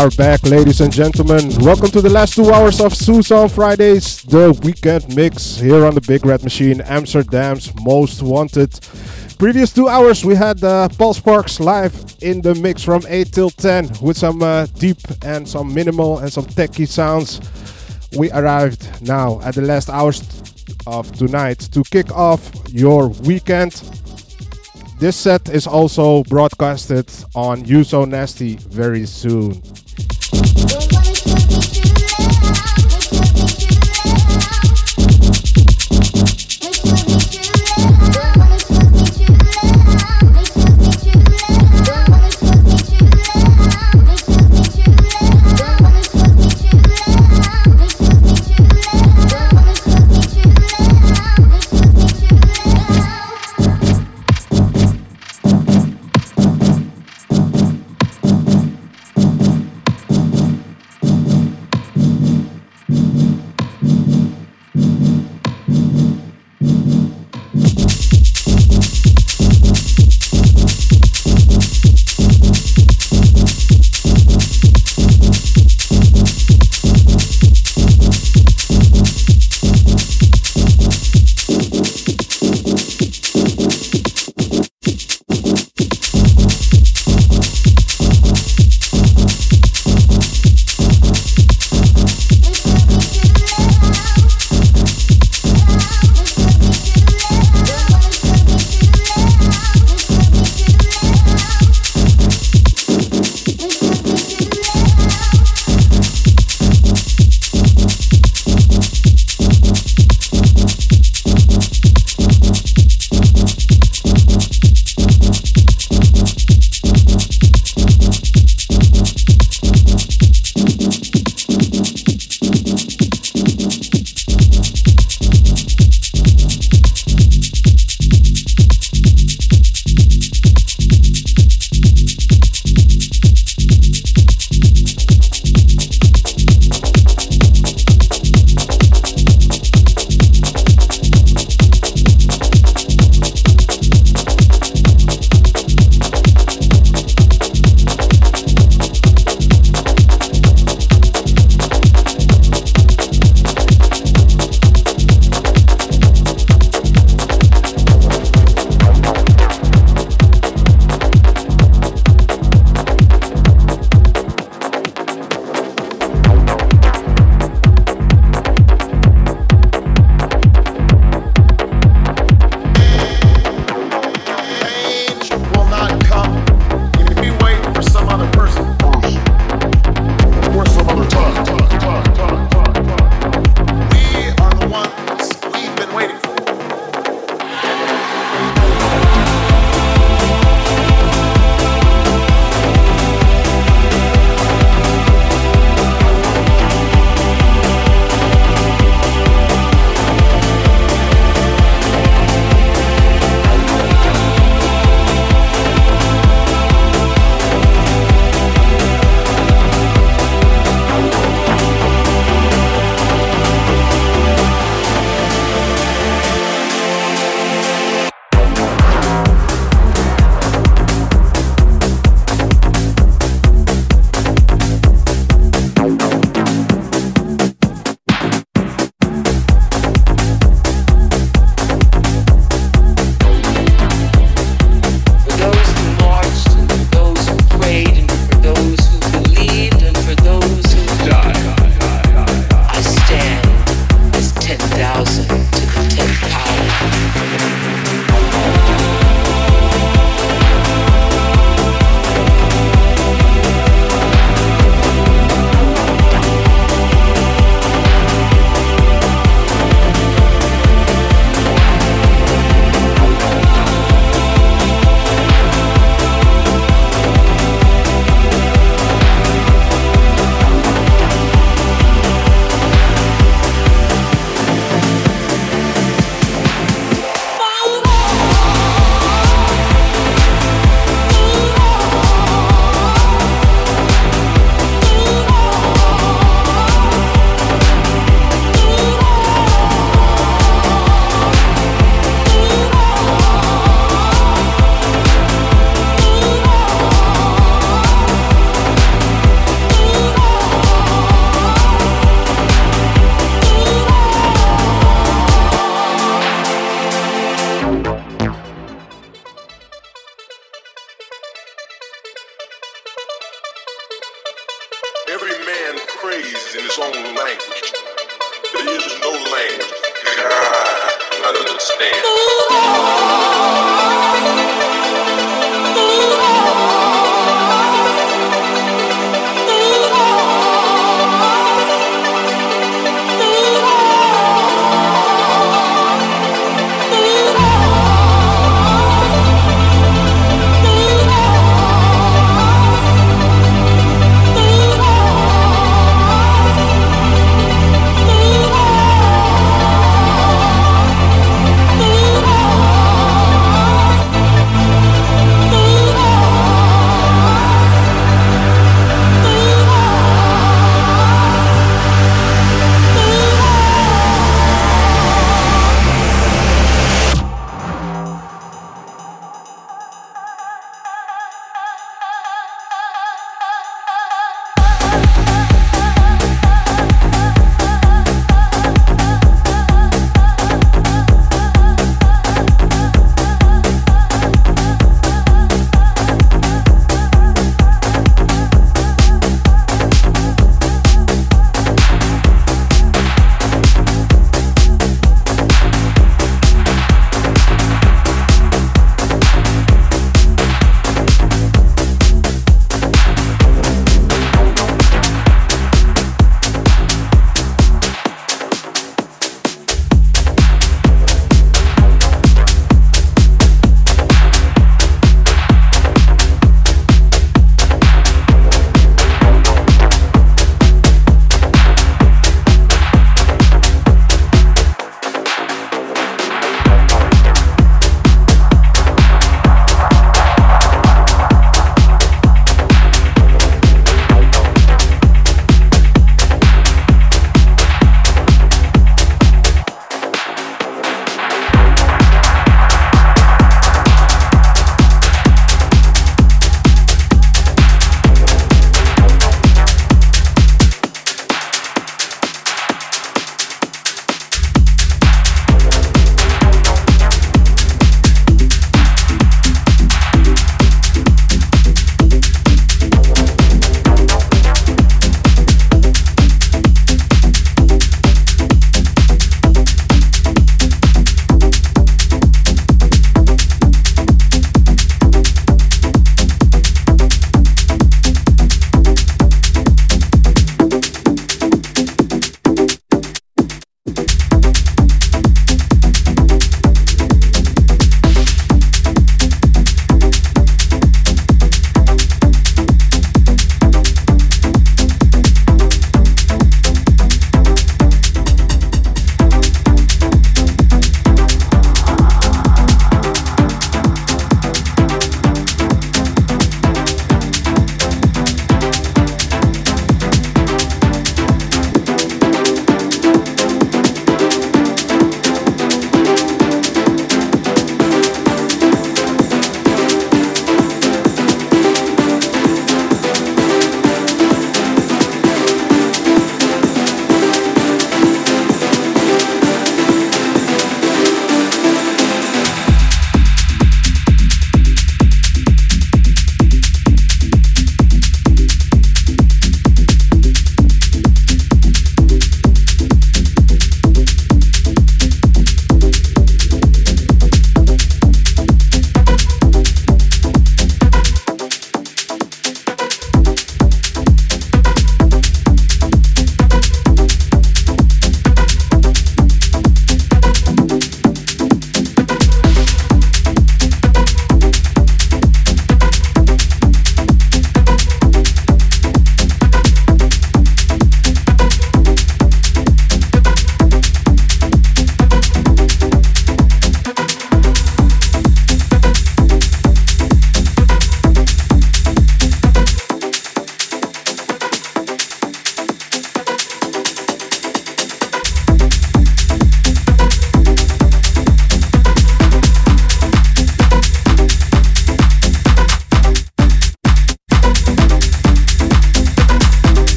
are back, ladies and gentlemen. Welcome to the last two hours of Sous On Fridays, the weekend mix here on the Big Red Machine, Amsterdam's most wanted. Previous two hours, we had uh, Paul Sparks live in the mix from 8 till 10 with some uh, deep and some minimal and some techy sounds. We arrived now at the last hours of tonight to kick off your weekend. This set is also broadcasted on You So Nasty very soon.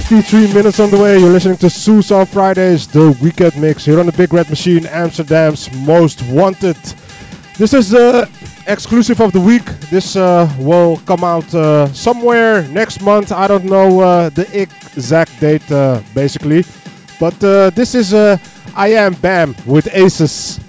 53 minutes on the way. You're listening to on Fridays, the weekend mix here on the Big Red Machine, Amsterdam's most wanted. This is the uh, exclusive of the week. This uh, will come out uh, somewhere next month. I don't know uh, the exact date, uh, basically. But uh, this is I Am Bam with Aces.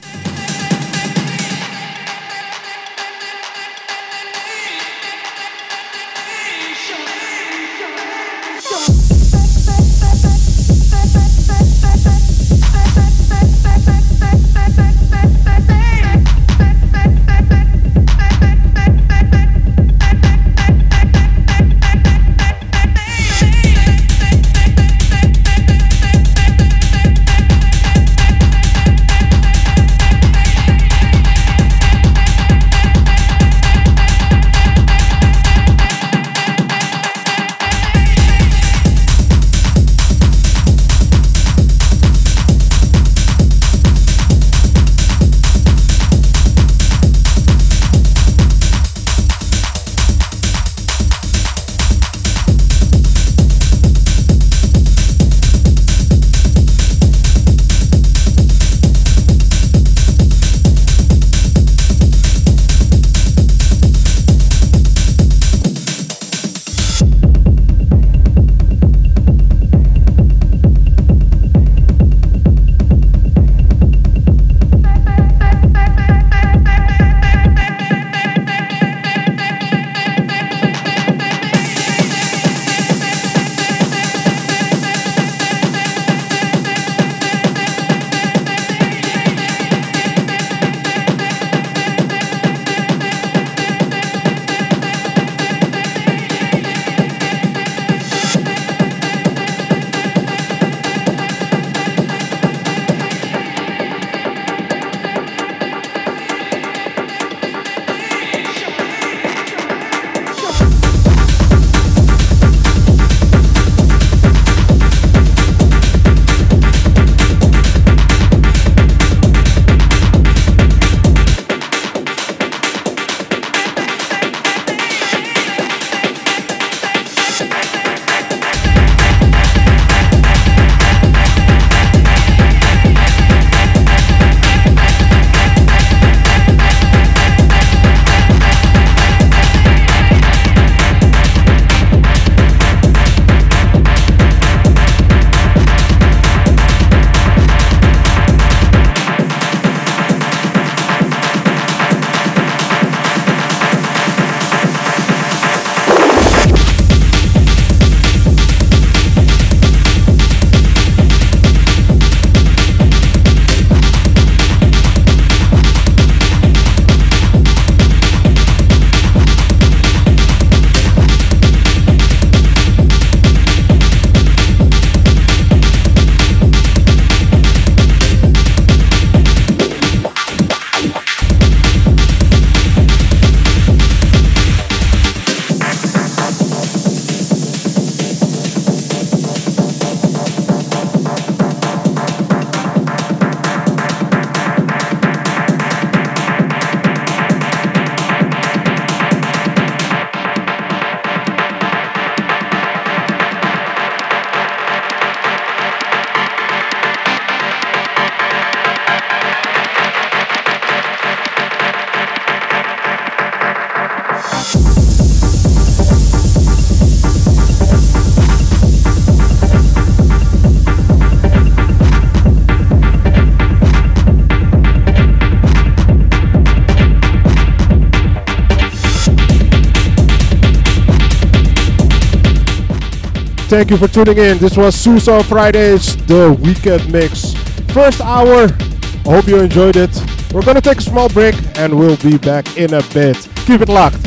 Thank you for tuning in. This was Sous On Fridays, the weekend mix. First hour. I hope you enjoyed it. We're gonna take a small break and we'll be back in a bit. Keep it locked.